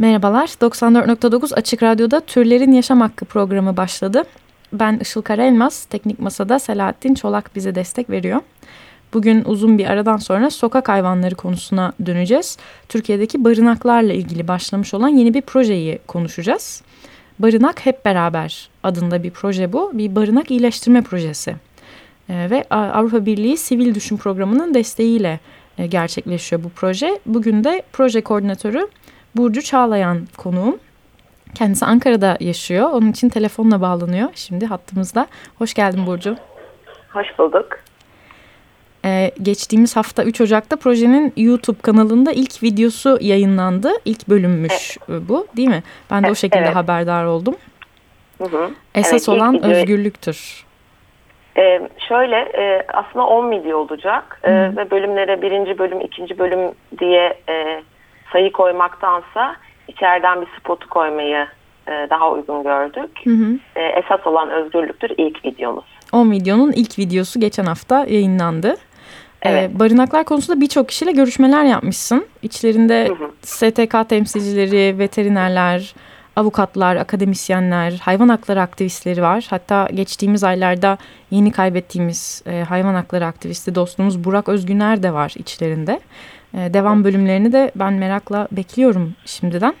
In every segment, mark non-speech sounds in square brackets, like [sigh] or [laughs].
Merhabalar, 94.9 Açık Radyo'da Türlerin Yaşam Hakkı programı başladı. Ben Işıl Karaelmaz, Teknik Masa'da Selahattin Çolak bize destek veriyor. Bugün uzun bir aradan sonra sokak hayvanları konusuna döneceğiz. Türkiye'deki barınaklarla ilgili başlamış olan yeni bir projeyi konuşacağız. Barınak Hep Beraber adında bir proje bu. Bir barınak iyileştirme projesi. Ee, ve Avrupa Birliği Sivil Düşün Programı'nın desteğiyle e, gerçekleşiyor bu proje. Bugün de proje koordinatörü Burcu Çağlayan konuğum. Kendisi Ankara'da yaşıyor. Onun için telefonla bağlanıyor. Şimdi hattımızda. Hoş geldin Burcu. Hoş bulduk. Ee, geçtiğimiz hafta 3 Ocak'ta projenin YouTube kanalında ilk videosu yayınlandı. İlk bölümmüş evet. bu değil mi? Ben de evet, o şekilde evet. haberdar oldum. Hı hı. Esas evet, olan video... özgürlüktür. Ee, şöyle e, aslında 10 video olacak e, ve bölümlere birinci bölüm, ikinci bölüm diye e, sayı koymaktansa içeriden bir spotu koymayı e, daha uygun gördük. Hı hı. E, esas olan özgürlüktür ilk videomuz. 10 videonun ilk videosu geçen hafta yayınlandı. E, evet. Ee, barınaklar konusunda birçok kişiyle görüşmeler yapmışsın. İçlerinde hı hı. STK temsilcileri, veterinerler, avukatlar, akademisyenler, hayvan hakları aktivistleri var. Hatta geçtiğimiz aylarda yeni kaybettiğimiz e, hayvan hakları aktivisti dostumuz Burak Özgüner de var içlerinde. E, devam bölümlerini de ben merakla bekliyorum şimdiden.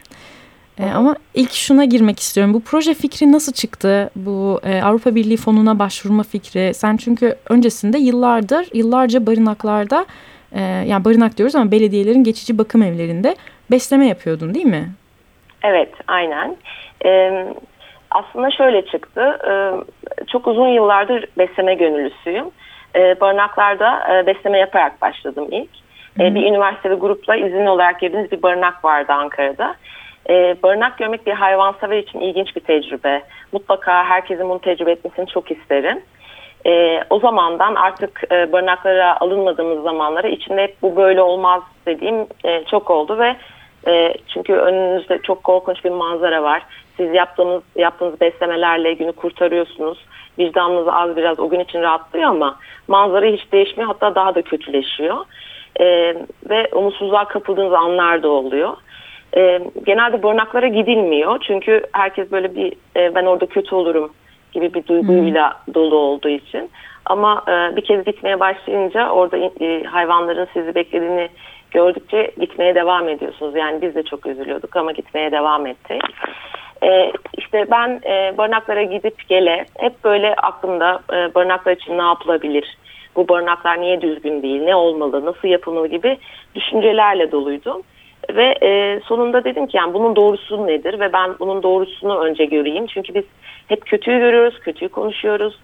E, ama ilk şuna girmek istiyorum. Bu proje fikri nasıl çıktı? Bu e, Avrupa Birliği fonuna başvurma fikri. Sen çünkü öncesinde yıllardır, yıllarca barınaklarda, e, yani barınak diyoruz ama belediyelerin geçici bakım evlerinde besleme yapıyordun değil mi? Evet, aynen. Ee, aslında şöyle çıktı. Ee, çok uzun yıllardır besleme gönüllüsüyüm. Ee, barınaklarda e, besleme yaparak başladım ilk. Ee, bir üniversite ve grupla izinli olarak girdiğiniz bir barınak vardı Ankara'da. Ee, barınak görmek bir hayvansever için ilginç bir tecrübe. Mutlaka herkesin bunu tecrübe etmesini çok isterim. Ee, o zamandan artık e, barınaklara alınmadığımız zamanlara içinde hep bu böyle olmaz dediğim e, çok oldu ve e, çünkü önünüzde çok korkunç bir manzara var. Siz yaptığınız yaptığınız beslemelerle günü kurtarıyorsunuz. Vicdanınız az biraz o gün için rahatlıyor ama manzara hiç değişmiyor hatta daha da kötüleşiyor. E, ve umutsuzluğa kapıldığınız anlar da oluyor. E, genelde barınaklara gidilmiyor çünkü herkes böyle bir e, ben orada kötü olurum gibi bir duyguyla hmm. dolu olduğu için. Ama e, bir kez gitmeye başlayınca orada e, hayvanların sizi beklediğini gördükçe gitmeye devam ediyorsunuz. Yani biz de çok üzülüyorduk ama gitmeye devam ettik. Ee, işte ben e, barınaklara gidip gele hep böyle aklımda e, barınaklar için ne yapılabilir? Bu barınaklar niye düzgün değil? Ne olmalı? Nasıl yapılmalı gibi düşüncelerle doluydum. Ve e, sonunda dedim ki yani bunun doğrusu nedir? Ve ben bunun doğrusunu önce göreyim. Çünkü biz hep kötüyü görüyoruz, kötüyü konuşuyoruz.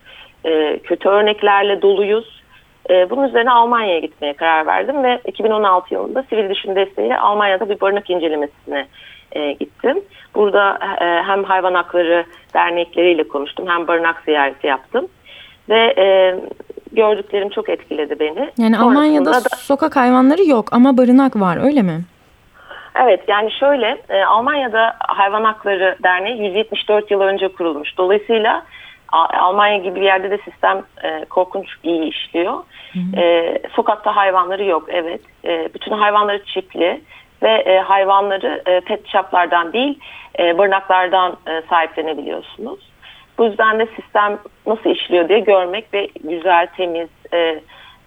E, kötü örneklerle doluyuz. E, bunun üzerine Almanya'ya gitmeye karar verdim ve 2016 yılında Sivil Düşün desteğiyle Almanya'da bir barınak incelemesine e, gittim. Burada e, hem hayvan hakları dernekleriyle konuştum hem barınak ziyareti yaptım ve e, gördüklerim çok etkiledi beni. Yani Sonrasında Almanya'da da, sokak hayvanları yok ama barınak var öyle mi? Evet yani şöyle e, Almanya'da Hayvan Hakları Derneği 174 yıl önce kurulmuş. Dolayısıyla Almanya gibi bir yerde de sistem e, korkunç iyi işliyor. Hı hı. E, sokakta hayvanları yok evet. E, bütün hayvanları çiftli ve e, hayvanları e, pet shoplardan değil e, barınaklardan e, sahiplenebiliyorsunuz. Bu yüzden de sistem nasıl işliyor diye görmek ve güzel, temiz, e,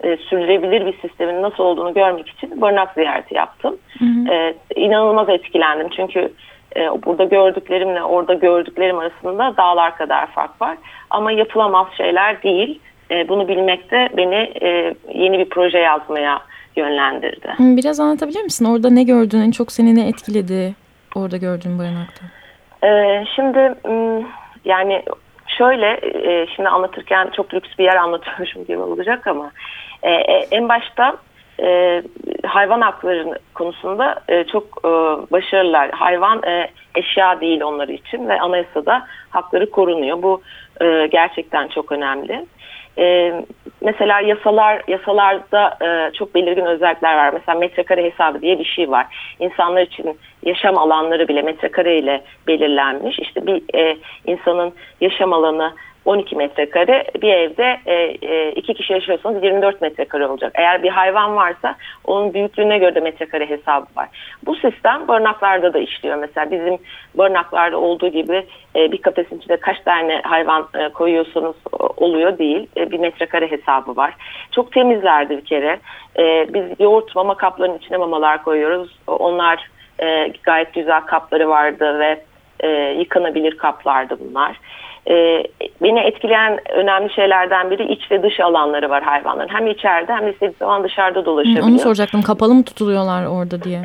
e, sürdürülebilir bir sistemin nasıl olduğunu görmek için barınak ziyareti yaptım. Hı hı. E, inanılmaz etkilendim çünkü burada gördüklerimle orada gördüklerim arasında dağlar kadar fark var. Ama yapılamaz şeyler değil. E, bunu bilmek de beni e, yeni bir proje yazmaya yönlendirdi. Biraz anlatabilir misin? Orada ne gördün? En çok seni ne etkiledi? Orada gördüğün barınakta. E, şimdi yani şöyle e, şimdi anlatırken çok lüks bir yer anlatıyormuşum gibi [laughs] olacak ama e, e, en başta e, hayvan hakları konusunda e, çok e, başarılılar. Hayvan e, eşya değil onlar için ve anayasada hakları korunuyor. Bu e, gerçekten çok önemli. E, mesela yasalar yasalarda e, çok belirgin özellikler var. Mesela metrekare hesabı diye bir şey var. İnsanlar için yaşam alanları bile metrekare ile belirlenmiş. İşte bir e, insanın yaşam alanı 12 metrekare. Bir evde e, e, iki kişi yaşıyorsanız 24 metrekare olacak. Eğer bir hayvan varsa onun büyüklüğüne göre de metrekare hesabı var. Bu sistem barınaklarda da işliyor. Mesela bizim barınaklarda olduğu gibi e, bir kafesin içinde kaç tane hayvan e, koyuyorsanız oluyor değil. E, bir metrekare hesabı var. Çok temizlerdi bir kere. E, biz yoğurt mama kaplarının içine mamalar koyuyoruz. Onlar e, gayet güzel kapları vardı ve e, yıkanabilir kaplardı bunlar. E, beni etkileyen önemli şeylerden biri iç ve dış alanları var hayvanların. Hem içeride hem de istediği zaman dışarıda dolaşabiliyor. Onu soracaktım. Kapalı mı tutuluyorlar orada diye.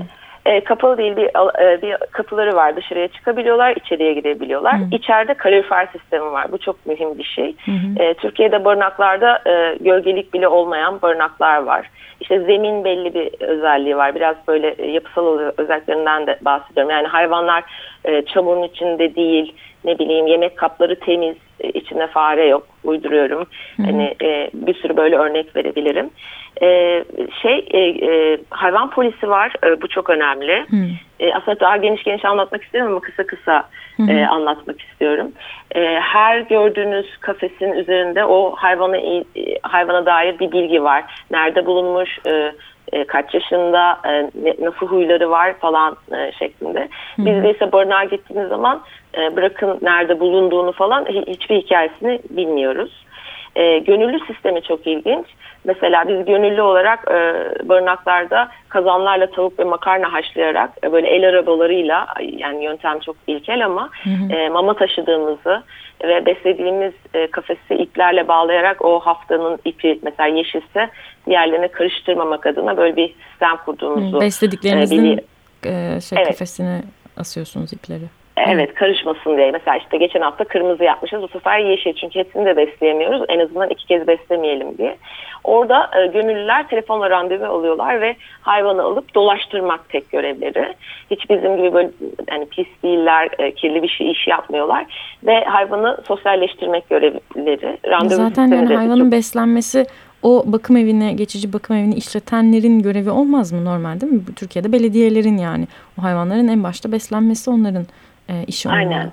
E, kapalı değil bir, e, bir kapıları var dışarıya çıkabiliyorlar içeriye girebiliyorlar. Hı. İçeride kalorifer sistemi var bu çok mühim bir şey. Hı hı. E, Türkiye'de barınaklarda e, gölgelik bile olmayan barınaklar var. İşte zemin belli bir özelliği var biraz böyle yapısal özelliklerinden de bahsediyorum. Yani hayvanlar e, çamurun içinde değil ne bileyim yemek kapları temiz e, içinde fare yok uyduruyorum. Hı hı. Hani e, bir sürü böyle örnek verebilirim. E, şey e, e, hayvan polisi var. E, bu çok önemli. E, aslında daha geniş geniş anlatmak istiyorum ama kısa kısa E, anlatmak istiyorum. E, her gördüğünüz kafesin üzerinde o hayvana e, hayvana dair bir bilgi var. Nerede bulunmuş, e, e, kaç yaşında, e, nasıl huyları var falan e, şeklinde. Biz de ise barınağa gittiğimiz zaman e, bırakın nerede bulunduğunu falan hiçbir hikayesini bilmiyoruz. E, gönüllü sistemi çok ilginç. Mesela biz gönüllü olarak e, barınaklarda kazanlarla tavuk ve makarna haşlayarak e, böyle el arabalarıyla yani yöntem çok ilkel ama hı hı. E, mama taşıdığımızı ve beslediğimiz e, kafesi iplerle bağlayarak o haftanın ipi mesela yeşilse diğerlerine karıştırmamak adına böyle bir sistem kurduğumuzu. Beslediklerinizin e, şey, evet. kafesine asıyorsunuz ipleri. Evet karışmasın diye. Mesela işte geçen hafta kırmızı yapmışız. Bu sefer yeşil çünkü hepsini de besleyemiyoruz. En azından iki kez beslemeyelim diye. Orada e, gönüllüler telefonla randevu alıyorlar ve hayvanı alıp dolaştırmak tek görevleri. Hiç bizim gibi böyle yani pis değiller, e, kirli bir şey iş yapmıyorlar. Ve hayvanı sosyalleştirmek görevleri. Randevu Zaten yani hayvanın çok... beslenmesi o bakım evine, geçici bakım evini işletenlerin görevi olmaz mı normal değil mi? Türkiye'de belediyelerin yani. O hayvanların en başta beslenmesi onların e, işi olmalı. Aynen.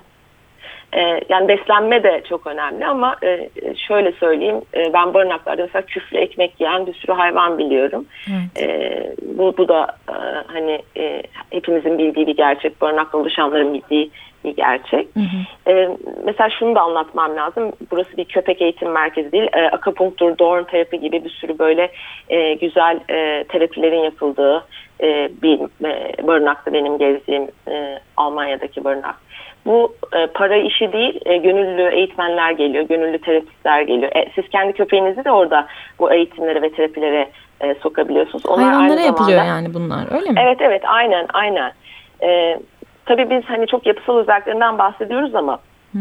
E, yani beslenme de çok önemli ama e, şöyle söyleyeyim e, ben barınaklarda mesela küflü ekmek yiyen bir sürü hayvan biliyorum. Evet. E, bu, bu da e, hani e, hepimizin bildiği bir gerçek barınakta oluşanların bildiği bir gerçek. Hı hı. E, mesela şunu da anlatmam lazım. Burası bir köpek eğitim merkezi değil. E, akupunktur, dorn terapi gibi bir sürü böyle e, güzel e, terapilerin yapıldığı e, bir e, barınakta benim gezdiğim e, Almanya'daki barınak. Bu e, para işi değil, e, gönüllü eğitmenler geliyor, gönüllü terapistler geliyor. E, siz kendi köpeğinizi de orada bu eğitimlere ve terapilere e, sokabiliyorsunuz. Onlar Hayvanlara aynı yapılıyor zamanda, yani bunlar öyle mi? Evet evet aynen aynen. E, tabii biz hani çok yapısal özelliklerinden bahsediyoruz ama Hı.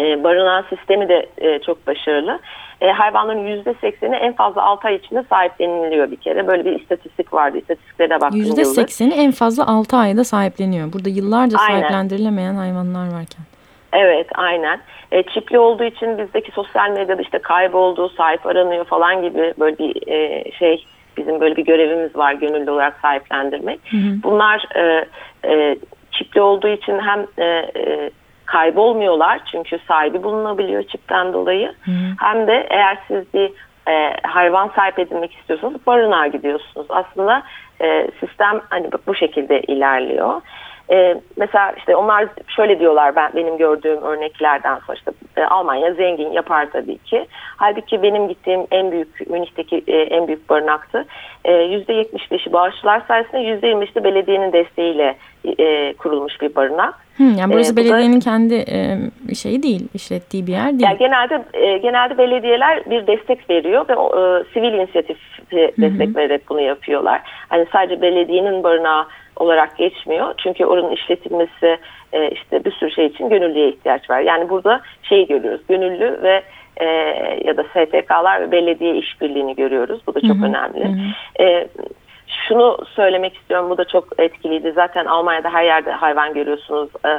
E, barınan sistemi de e, çok başarılı e, hayvanların yüzde sekseni en fazla 6 ay içinde sahipleniliyor bir kere. Böyle bir istatistik vardı. İstatistiklere. Yüzde sekseni en fazla 6 ayda sahipleniyor. Burada yıllarca aynen. sahiplendirilemeyen hayvanlar varken. Evet aynen. E, çipli olduğu için bizdeki sosyal medyada işte kayboldu, sahip aranıyor falan gibi böyle bir e, şey bizim böyle bir görevimiz var gönüllü olarak sahiplendirmek. Hı hı. Bunlar e, e, çipli olduğu için hem e, e, kaybolmuyorlar çünkü sahibi bulunabiliyor çipten dolayı. Hı. Hem de eğer siz bir e, hayvan sahip edinmek istiyorsanız barınağa gidiyorsunuz. Aslında e, sistem hani bu şekilde ilerliyor. E, mesela işte onlar şöyle diyorlar ben benim gördüğüm örneklerden sonra işte e, Almanya zengin yapar tabii ki. Halbuki benim gittiğim en büyük Münih'teki e, en büyük barınaktı. E, %75'i bağışçılar sayesinde %25'i belediyenin desteğiyle e, kurulmuş bir barınak. Hı, yani burası ee, belediyenin da, kendi e, şeyi değil, işlettiği bir yer değil. Yani genelde e, genelde belediyeler bir destek veriyor ve e, sivil inisiyatif destek hı hı. vererek bunu yapıyorlar. Hani sadece belediyenin barınağı olarak geçmiyor. Çünkü oranın işletilmesi e, işte bir sürü şey için gönüllüye ihtiyaç var. Yani burada şey görüyoruz. Gönüllü ve e, ya da STK'lar ve belediye işbirliğini görüyoruz. Bu da çok hı hı. önemli. Hı hı. E, şunu söylemek istiyorum. Bu da çok etkiliydi. Zaten Almanya'da her yerde hayvan görüyorsunuz. E,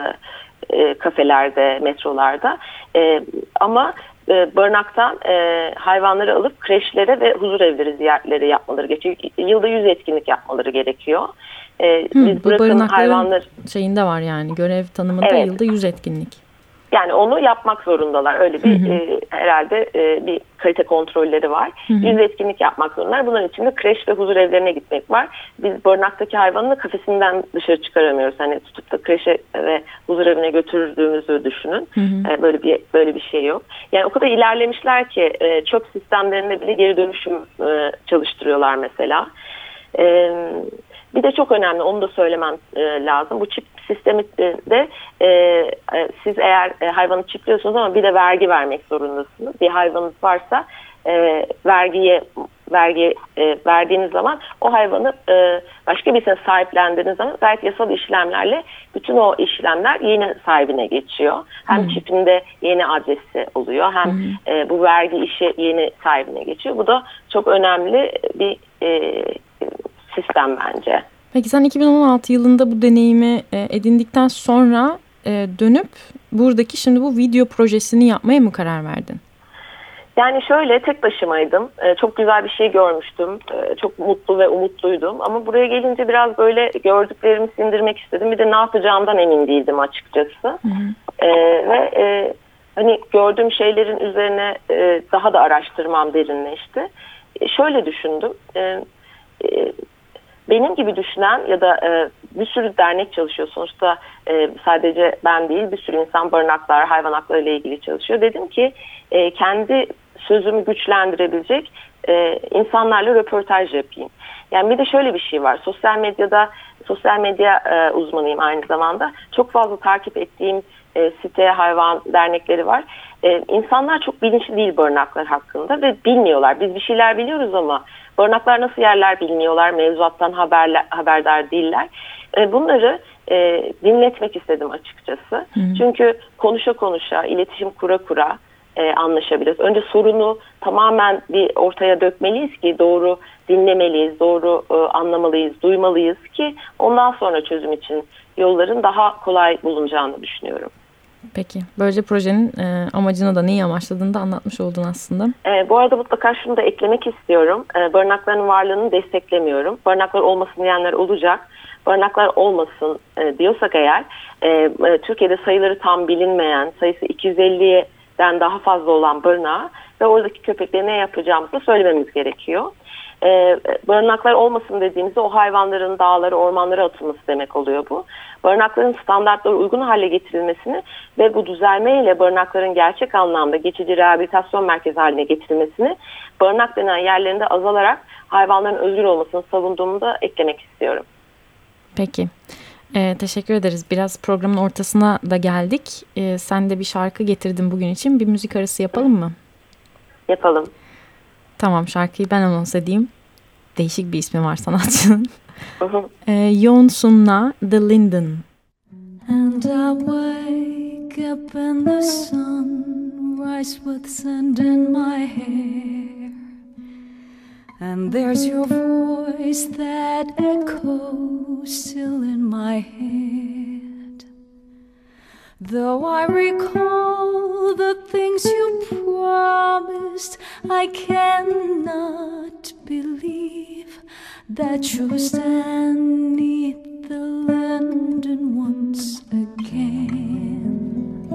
e, kafelerde, metrolarda. E, ama e, barınaktan e, hayvanları alıp kreşlere ve huzur evleri ziyaretleri yapmaları gerekiyor. Yılda yüz etkinlik yapmaları gerekiyor. E, Hı, biz bu bırakın hayvanlar şeyinde var yani görev tanımında evet. yılda yüz etkinlik. Yani onu yapmak zorundalar. Öyle bir hı hı. E, herhalde e, bir kalite kontrolleri var. Hı hı. Yüz etkinlik yapmak zorundalar. Bunların içinde kreş ve huzur evlerine gitmek var. Biz barınaktaki hayvanı kafesinden dışarı çıkaramıyoruz. Hani tutup da kreşe ve huzur evine götürdüğümüzü düşünün. Hı hı. E, böyle bir böyle bir şey yok. Yani o kadar ilerlemişler ki e, çöp sistemlerinde bile geri dönüşüm e, çalıştırıyorlar mesela. E, bir de çok önemli onu da söylemem e, lazım. Bu çip sistemi de e, e, siz eğer e, hayvanı çipliyorsunuz ama bir de vergi vermek zorundasınız. Bir hayvanınız varsa e, vergiye vergi e, verdiğiniz zaman o hayvanı e, başka birisine sahiplendiğiniz zaman gayet yasal işlemlerle bütün o işlemler yeni sahibine geçiyor. Hem hmm. çipinde yeni adresi oluyor hem hmm. e, bu vergi işi yeni sahibine geçiyor. Bu da çok önemli bir e, sistem bence. Peki sen 2016 yılında bu deneyimi e, edindikten sonra e, dönüp buradaki şimdi bu video projesini yapmaya mı karar verdin? Yani şöyle tek başımaydım. E, çok güzel bir şey görmüştüm. Çok mutlu ve umutluydum. Ama buraya gelince biraz böyle gördüklerimi sindirmek istedim. Bir de ne yapacağımdan emin değildim açıkçası. Hı hı. Ve hani gördüğüm şeylerin üzerine daha da araştırmam derinleşti. Şöyle düşündüm benim gibi düşünen ya da e, bir sürü dernek çalışıyor sonuçta e, sadece ben değil bir sürü insan barınaklar, hayvan hakları ile ilgili çalışıyor. Dedim ki e, kendi sözümü güçlendirebilecek e, insanlarla röportaj yapayım. Yani bir de şöyle bir şey var. Sosyal medyada sosyal medya e, uzmanıyım aynı zamanda. Çok fazla takip ettiğim e, site, hayvan dernekleri var. E, insanlar çok bilinçli değil barınaklar hakkında ve bilmiyorlar. Biz bir şeyler biliyoruz ama barınaklar nasıl yerler bilmiyorlar, mevzuattan haberler, haberdar değiller. E, bunları e, dinletmek istedim açıkçası. Hı. Çünkü konuşa konuşa, iletişim kura kura e, anlaşabiliriz. Önce sorunu tamamen bir ortaya dökmeliyiz ki doğru dinlemeliyiz, doğru e, anlamalıyız, duymalıyız ki ondan sonra çözüm için yolların daha kolay bulunacağını düşünüyorum. Peki. Böylece projenin e, amacını da neyi amaçladığını da anlatmış oldun aslında. E, bu arada mutlaka şunu da eklemek istiyorum. E, barınakların varlığını desteklemiyorum. Barınaklar olmasın diyenler olacak. Barınaklar olmasın e, diyorsak eğer e, e, Türkiye'de sayıları tam bilinmeyen sayısı 250'den daha fazla olan barınağı ve oradaki köpekleri ne yapacağımızı söylememiz gerekiyor e, barınaklar olmasın dediğimizde o hayvanların dağları, ormanlara atılması demek oluyor bu. Barınakların standartlara uygun hale getirilmesini ve bu düzelmeyle barınakların gerçek anlamda geçici rehabilitasyon merkezi haline getirilmesini barınak denen yerlerinde azalarak hayvanların özgür olmasını savunduğumu da eklemek istiyorum. Peki. Ee, teşekkür ederiz. Biraz programın ortasına da geldik. Ee, sen de bir şarkı getirdin bugün için. Bir müzik arası yapalım mı? Yapalım. Tamam şarkıyı ben anons edeyim. Değişik bir ismi var sanatçının. [laughs] ee, Yoon Sunna The Linden. And I wake up and the sun rise with sand in my hair And there's your voice that echoes still in my head Though I recall the things you promised, I cannot believe that you stand neath the London once again.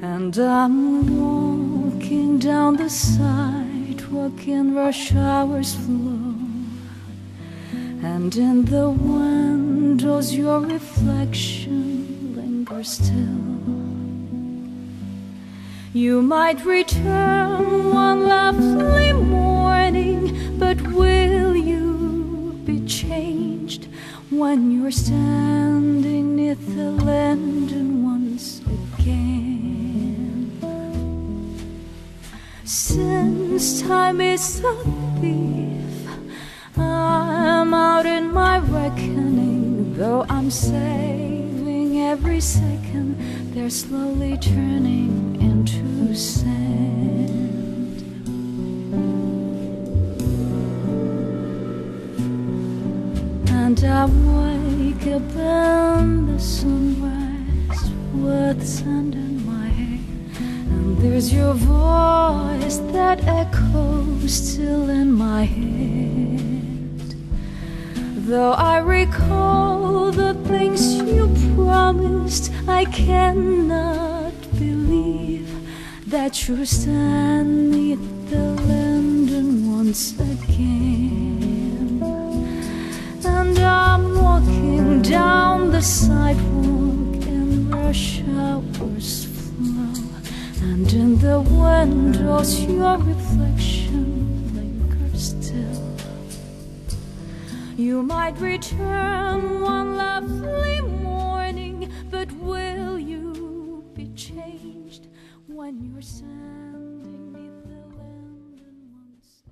And I'm walking down the sidewalk in rush hours flow, and in the windows your reflection still. You might return one lovely morning, but will you be changed when you're standing neath the London once again? Since time is a thief, I'm out in my reckoning, though I'm safe every second they're slowly turning into sand. And I wake up and the sunrise with sand in my hair. And there's your voice that echoes still in my head. Though I recall the things you promised I cannot believe that you're standing the London once again. And I'm walking down the sidewalk and rush hours flow. And in the windows, your You might return one lovely morning, but will you be changed when you're standing neath the London once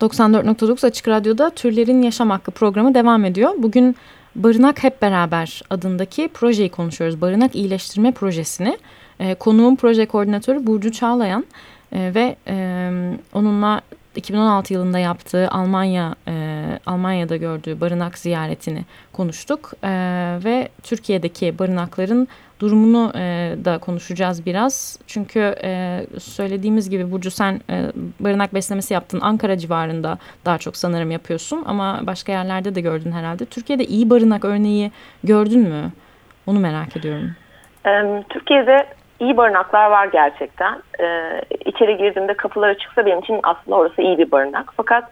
again? 94.9 Açık Radyo'da Türlerin Yaşam Hakkı programı devam ediyor. Bugün Barınak Hep Beraber adındaki projeyi konuşuyoruz. Barınak İyileştirme Projesi'ni. E, konuğum proje koordinatörü Burcu Çağlayan e, ve onunla 2016 yılında yaptığı Almanya e, Almanya'da gördüğü barınak ziyaretini konuştuk. E, ve Türkiye'deki barınakların durumunu e, da konuşacağız biraz. Çünkü e, söylediğimiz gibi Burcu sen e, barınak beslemesi yaptın. Ankara civarında daha çok sanırım yapıyorsun ama başka yerlerde de gördün herhalde. Türkiye'de iyi barınak örneği gördün mü? Onu merak ediyorum. Türkiye'de iyi barınaklar var gerçekten. Ee, içeri girdiğimde kapılar açıksa benim için aslında orası iyi bir barınak. Fakat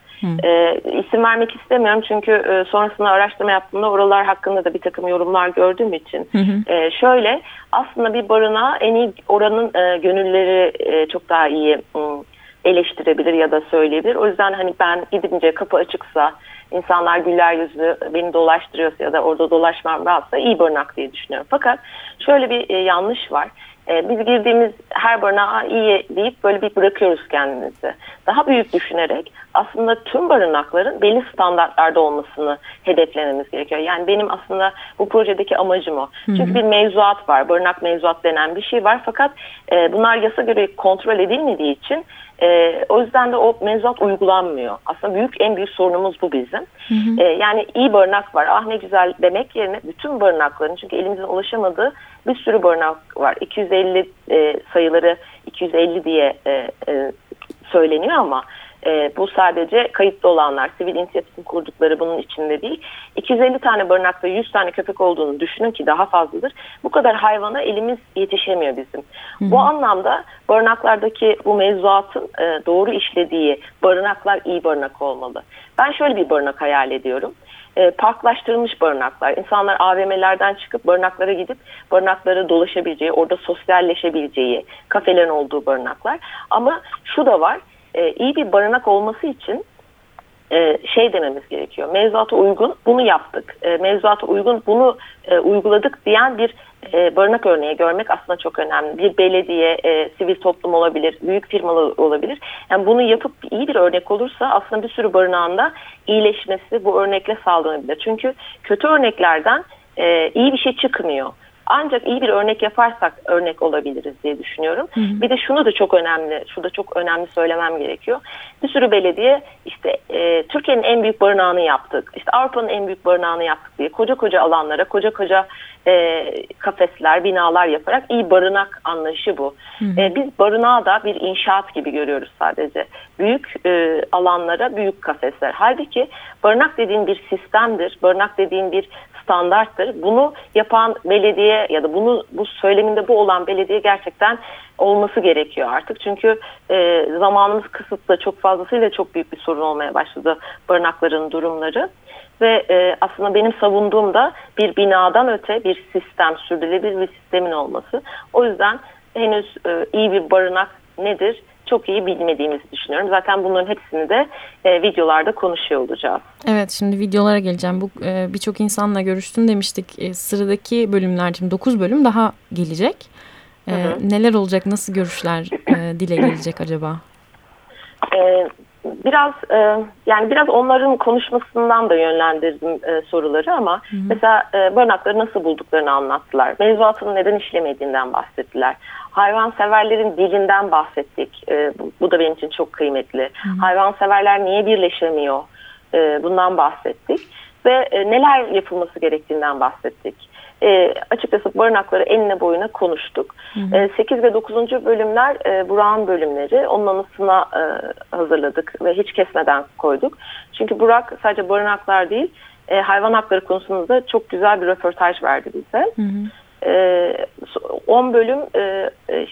e, isim vermek istemiyorum çünkü e, sonrasında araştırma yaptığımda oralar hakkında da bir takım yorumlar gördüğüm için. Hı hı. E, şöyle aslında bir barınağı en iyi oranın e, gönülleri e, çok daha iyi e, eleştirebilir ya da söyleyebilir. O yüzden hani ben gidince kapı açıksa insanlar güler yüzlü beni dolaştırıyorsa ya da orada dolaşmam rahatsa iyi barınak diye düşünüyorum. Fakat şöyle bir e, yanlış var. E, biz girdiğimiz her barınağa iyi deyip böyle bir bırakıyoruz kendimizi. Daha büyük düşünerek aslında tüm barınakların belli standartlarda olmasını hedeflememiz gerekiyor. Yani benim aslında bu projedeki amacım o. Çünkü hı hı. bir mevzuat var. Barınak mevzuat denen bir şey var. Fakat e, bunlar yasa göre kontrol edilmediği için e, o yüzden de o mevzuat uygulanmıyor. Aslında büyük en büyük sorunumuz bu bizim. Hı hı. E, yani iyi barınak var, ah ne güzel demek yerine bütün barınakların çünkü elimizin ulaşamadığı bir sürü barınak var. 250 e, sayıları 250 diye e, e, söyleniyor ama e, bu sadece kayıtlı olanlar, sivil inisiyatifin kurdukları bunun içinde değil. 250 tane barınakta 100 tane köpek olduğunu düşünün ki daha fazladır. Bu kadar hayvana elimiz yetişemiyor bizim. Hı hı. Bu anlamda barınaklardaki bu mevzuatın e, doğru işlediği barınaklar iyi barınak olmalı. Ben şöyle bir barınak hayal ediyorum e, parklaştırılmış barınaklar. İnsanlar AVM'lerden çıkıp barınaklara gidip barınaklara dolaşabileceği, orada sosyalleşebileceği, kafelerin olduğu barınaklar. Ama şu da var, e, iyi bir barınak olması için e, şey dememiz gerekiyor. Mevzuata uygun bunu yaptık. E, mevzuata uygun bunu e, uyguladık diyen bir barınak örneği görmek aslında çok önemli. Bir belediye, sivil toplum olabilir, büyük firmalar olabilir. Yani bunu yapıp iyi bir örnek olursa aslında bir sürü barınağında iyileşmesi bu örnekle sağlanabilir. Çünkü kötü örneklerden iyi bir şey çıkmıyor. Ancak iyi bir örnek yaparsak örnek olabiliriz diye düşünüyorum. Hı hı. Bir de şunu da çok önemli, şu da çok önemli söylemem gerekiyor. Bir sürü belediye işte e, Türkiye'nin en büyük barınağını yaptık, işte Avrupa'nın en büyük barınağını yaptık diye koca koca alanlara, koca koca e, kafesler, binalar yaparak iyi barınak anlayışı bu. Hı hı. E, biz barınağı da bir inşaat gibi görüyoruz sadece. Büyük e, alanlara büyük kafesler. Halbuki barınak dediğin bir sistemdir, barınak dediğin bir standarttır. Bunu yapan belediye ya da bunu bu söyleminde bu olan belediye gerçekten olması gerekiyor artık. Çünkü e, zamanımız kısıtlı çok fazlasıyla çok büyük bir sorun olmaya başladı barınakların durumları. Ve e, aslında benim savunduğum da bir binadan öte bir sistem, sürdürülebilir bir sistemin olması. O yüzden henüz e, iyi bir barınak nedir çok iyi bilmediğimizi düşünüyorum. Zaten bunların hepsini de e, videolarda konuşuyor olacağız. Evet şimdi videolara geleceğim. Bu e, birçok insanla görüştün demiştik. E, sıradaki bölümler şimdi 9 bölüm daha gelecek. E, hı hı. Neler olacak? Nasıl görüşler e, dile gelecek acaba? E, biraz e, yani biraz onların konuşmasından da yönlendirdim e, soruları ama hı hı. mesela e, barınakları nasıl bulduklarını anlattılar. Mevzuatının neden işlemediğinden bahsettiler. Hayvanseverlerin dilinden bahsettik. E, bu, bu da benim için çok kıymetli. Hı hı. Hayvanseverler niye birleşemiyor? E, bundan bahsettik ve e, neler yapılması gerektiğinden bahsettik e, açıkçası barınakları enine boyuna konuştuk. Hı hı. E, 8 ve 9. bölümler e, Burak'ın bölümleri. Onun anısına e, hazırladık ve hiç kesmeden koyduk. Çünkü Burak sadece barınaklar değil e, hayvan hakları konusunda çok güzel bir röportaj verdi bize. Hı hı. 10 bölüm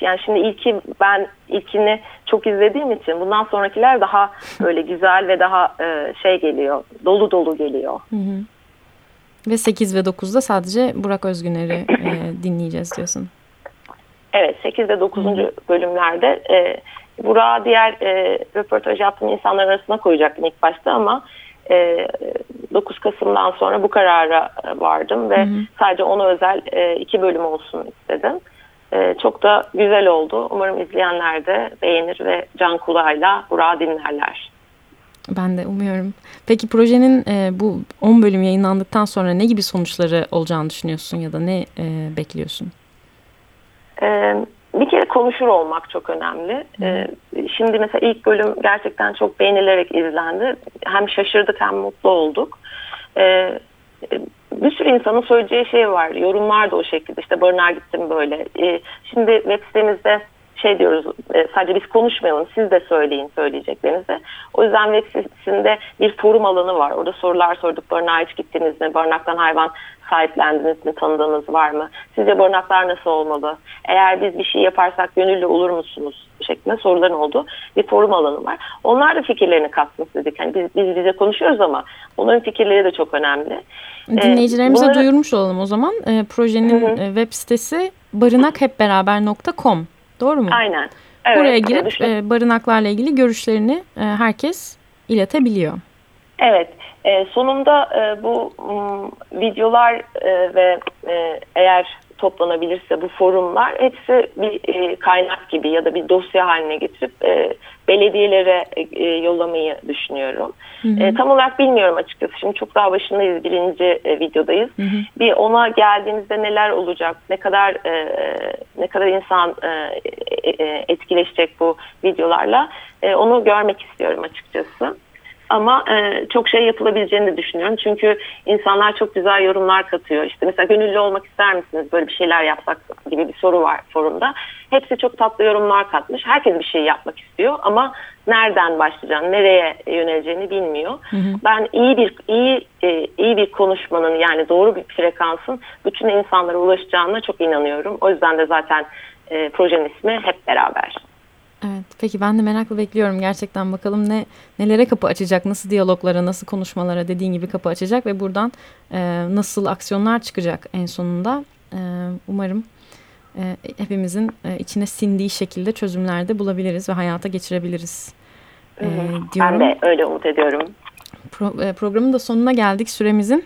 yani şimdi ilki ben ilkini çok izlediğim için bundan sonrakiler daha böyle güzel ve daha şey geliyor dolu dolu geliyor. Hı hı. Ve 8 ve 9'da sadece Burak Özgüner'i e, dinleyeceğiz diyorsun. Evet 8 ve 9. Hı. bölümlerde e, Burak'ı diğer e, röportaj yaptığım insanlar arasına koyacaktım ilk başta ama e, 9 Kasım'dan sonra bu karara vardım ve hı hı. sadece ona özel e, iki bölüm olsun istedim. E, çok da güzel oldu. Umarım izleyenler de beğenir ve can kulağıyla Burak'ı dinlerler. Ben de umuyorum. Peki projenin e, bu 10 bölüm yayınlandıktan sonra ne gibi sonuçları olacağını düşünüyorsun ya da ne e, bekliyorsun? E, bir kere konuşur olmak çok önemli. E, şimdi mesela ilk bölüm gerçekten çok beğenilerek izlendi. Hem şaşırdık hem mutlu olduk. E, bir sürü insanın söyleyeceği şey var. Yorumlar da o şekilde. İşte barınağa gittim böyle. E, şimdi web sitemizde şey diyoruz e, sadece biz konuşmayalım siz de söyleyin söyleyeceklerinizi. O yüzden web sitesinde bir forum alanı var. Orada sorular sorduk. Barınağa hiç gittiniz mi? Barınaktan hayvan sahiplendiniz mi? Tanıdığınız var mı? Sizce barınaklar nasıl olmalı? Eğer biz bir şey yaparsak gönüllü olur musunuz? şeklinde soruların olduğu bir forum alanı var. Onlar da fikirlerini katsın dedik. Yani biz, biz bize konuşuyoruz ama onların fikirleri de çok önemli. Dinleyicilerimize ee, bunları... duyurmuş olalım o zaman. E, projenin hı hı. E, web sitesi barınakhepberaber.com Doğru mu? Aynen. Evet, Buraya girip e, barınaklarla ilgili görüşlerini e, herkes iletebiliyor. Evet. E, sonunda e, bu m, videolar e, ve e, eğer toplanabilirse bu forumlar hepsi bir e, kaynak gibi ya da bir dosya haline getirip e, belediyelere e, yollamayı düşünüyorum. Hı hı. E, tam olarak bilmiyorum açıkçası. Şimdi çok daha başındayız. Birinci e, videodayız. Hı hı. Bir ona geldiğimizde neler olacak? Ne kadar e, ne kadar insan e, e, etkileşecek bu videolarla? E, onu görmek istiyorum açıkçası. Ama e, çok şey yapılabileceğini de düşünüyorum. Çünkü insanlar çok güzel yorumlar katıyor. İşte mesela gönüllü olmak ister misiniz? Böyle bir şeyler yapsak gibi bir soru var forumda. Hepsi çok tatlı yorumlar katmış. Herkes bir şey yapmak istiyor ama nereden başlayacağını, nereye yöneleceğini bilmiyor. Hı hı. Ben iyi bir iyi e, iyi bir konuşmanın yani doğru bir frekansın bütün insanlara ulaşacağına çok inanıyorum. O yüzden de zaten e, projenin ismi hep beraber. Evet, peki ben de merakla bekliyorum gerçekten bakalım ne nelere kapı açacak, nasıl diyaloglara, nasıl konuşmalara dediğin gibi kapı açacak ve buradan e, nasıl aksiyonlar çıkacak en sonunda. E, umarım e, hepimizin e, içine sindiği şekilde çözümlerde bulabiliriz ve hayata geçirebiliriz e, diyorum. Ben de öyle umut ediyorum. Pro, e, programın da sonuna geldik süremizin.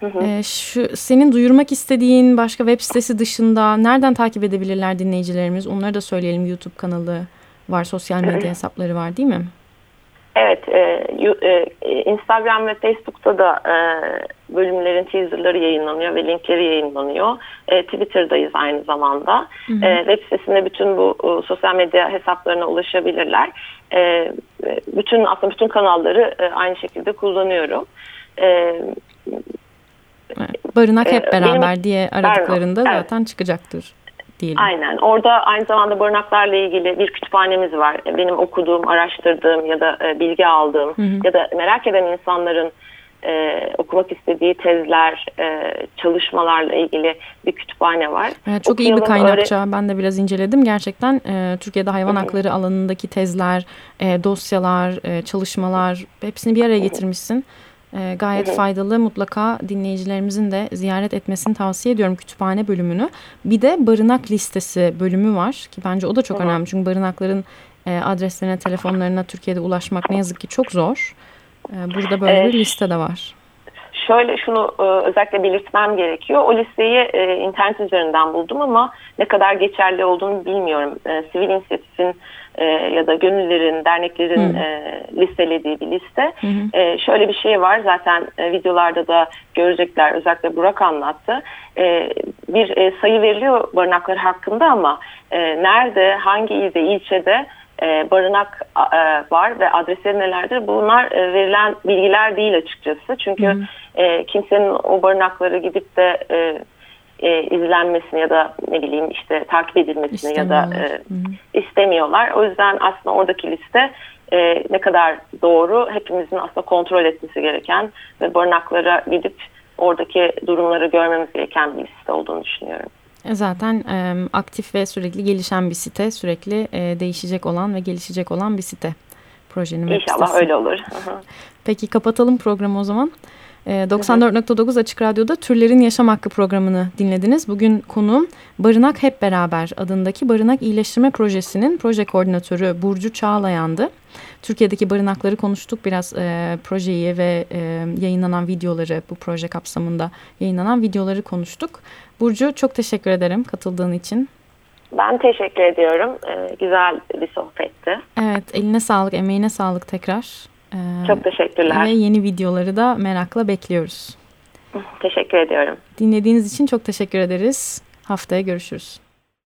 Hı hı. E, şu senin duyurmak istediğin başka web sitesi dışında nereden takip edebilirler dinleyicilerimiz? Onları da söyleyelim. YouTube kanalı var, sosyal medya hesapları var değil mi? Evet, e, e, Instagram ve Facebook'ta da e, bölümlerin teaserları yayınlanıyor ve linkleri yayınlanıyor. E, Twitter'dayız aynı zamanda. Hı hı. E, web sitesinde bütün bu e, sosyal medya hesaplarına ulaşabilirler. E, bütün aslında bütün kanalları e, aynı şekilde kullanıyorum. E, Barınak hep ee, beraber Benim, diye aradıklarında evet. zaten çıkacaktır. Diyelim. Aynen. Orada aynı zamanda barınaklarla ilgili bir kütüphanemiz var. Benim okuduğum, araştırdığım ya da e, bilgi aldığım hı hı. ya da merak eden insanların e, okumak istediği tezler, e, çalışmalarla ilgili bir kütüphane var. Evet, çok Okuyalım, iyi bir kaynakça. Öyle... Ben de biraz inceledim. Gerçekten e, Türkiye'de hayvan hakları alanındaki tezler, e, dosyalar, e, çalışmalar hepsini bir araya getirmişsin. E, gayet evet. faydalı. Mutlaka dinleyicilerimizin de ziyaret etmesini tavsiye ediyorum kütüphane bölümünü. Bir de barınak listesi bölümü var ki bence o da çok evet. önemli. Çünkü barınakların e, adreslerine, telefonlarına Türkiye'de ulaşmak ne yazık ki çok zor. E, burada böyle bir liste de var. Şöyle şunu e, özellikle belirtmem gerekiyor. O listeyi e, internet üzerinden buldum ama ne kadar geçerli olduğunu bilmiyorum. E, sivil inisiyatifin e, ya da gönüllerin, derneklerin e, listelediği bir liste. Hı. E, şöyle bir şey var zaten e, videolarda da görecekler özellikle Burak anlattı. E, bir e, sayı veriliyor barınakları hakkında ama e, nerede, hangi ilde, ilçede e, barınak e, var ve adresleri nelerdir bunlar e, verilen bilgiler değil açıkçası. Çünkü. E, kimsenin o barınakları gidip de... E, e, izlenmesini ya da ne bileyim işte takip edilmesini ya da e, istemiyorlar. O yüzden aslında oradaki liste e, ne kadar doğru hepimizin aslında kontrol etmesi gereken ve barınaklara gidip oradaki durumları görmemiz gereken bir site olduğunu düşünüyorum. E, zaten e, aktif ve sürekli gelişen bir site, sürekli e, değişecek olan ve gelişecek olan bir site. Projenin İnşallah öyle olur. Peki kapatalım programı o zaman. 94.9 Açık Radyo'da Türlerin Yaşam Hakkı programını dinlediniz. Bugün konuğum Barınak Hep Beraber adındaki Barınak İyileştirme Projesi'nin proje koordinatörü Burcu Çağlayan'dı. Türkiye'deki barınakları konuştuk. Biraz e, projeyi ve e, yayınlanan videoları bu proje kapsamında yayınlanan videoları konuştuk. Burcu çok teşekkür ederim katıldığın için. Ben teşekkür ediyorum. Ee, güzel bir sohbetti. Evet eline sağlık, emeğine sağlık tekrar. Ee, Çok teşekkürler. Ve yeni videoları da merakla bekliyoruz. Teşekkür ediyorum. Dinlediğiniz için çok teşekkür ederiz. Haftaya görüşürüz.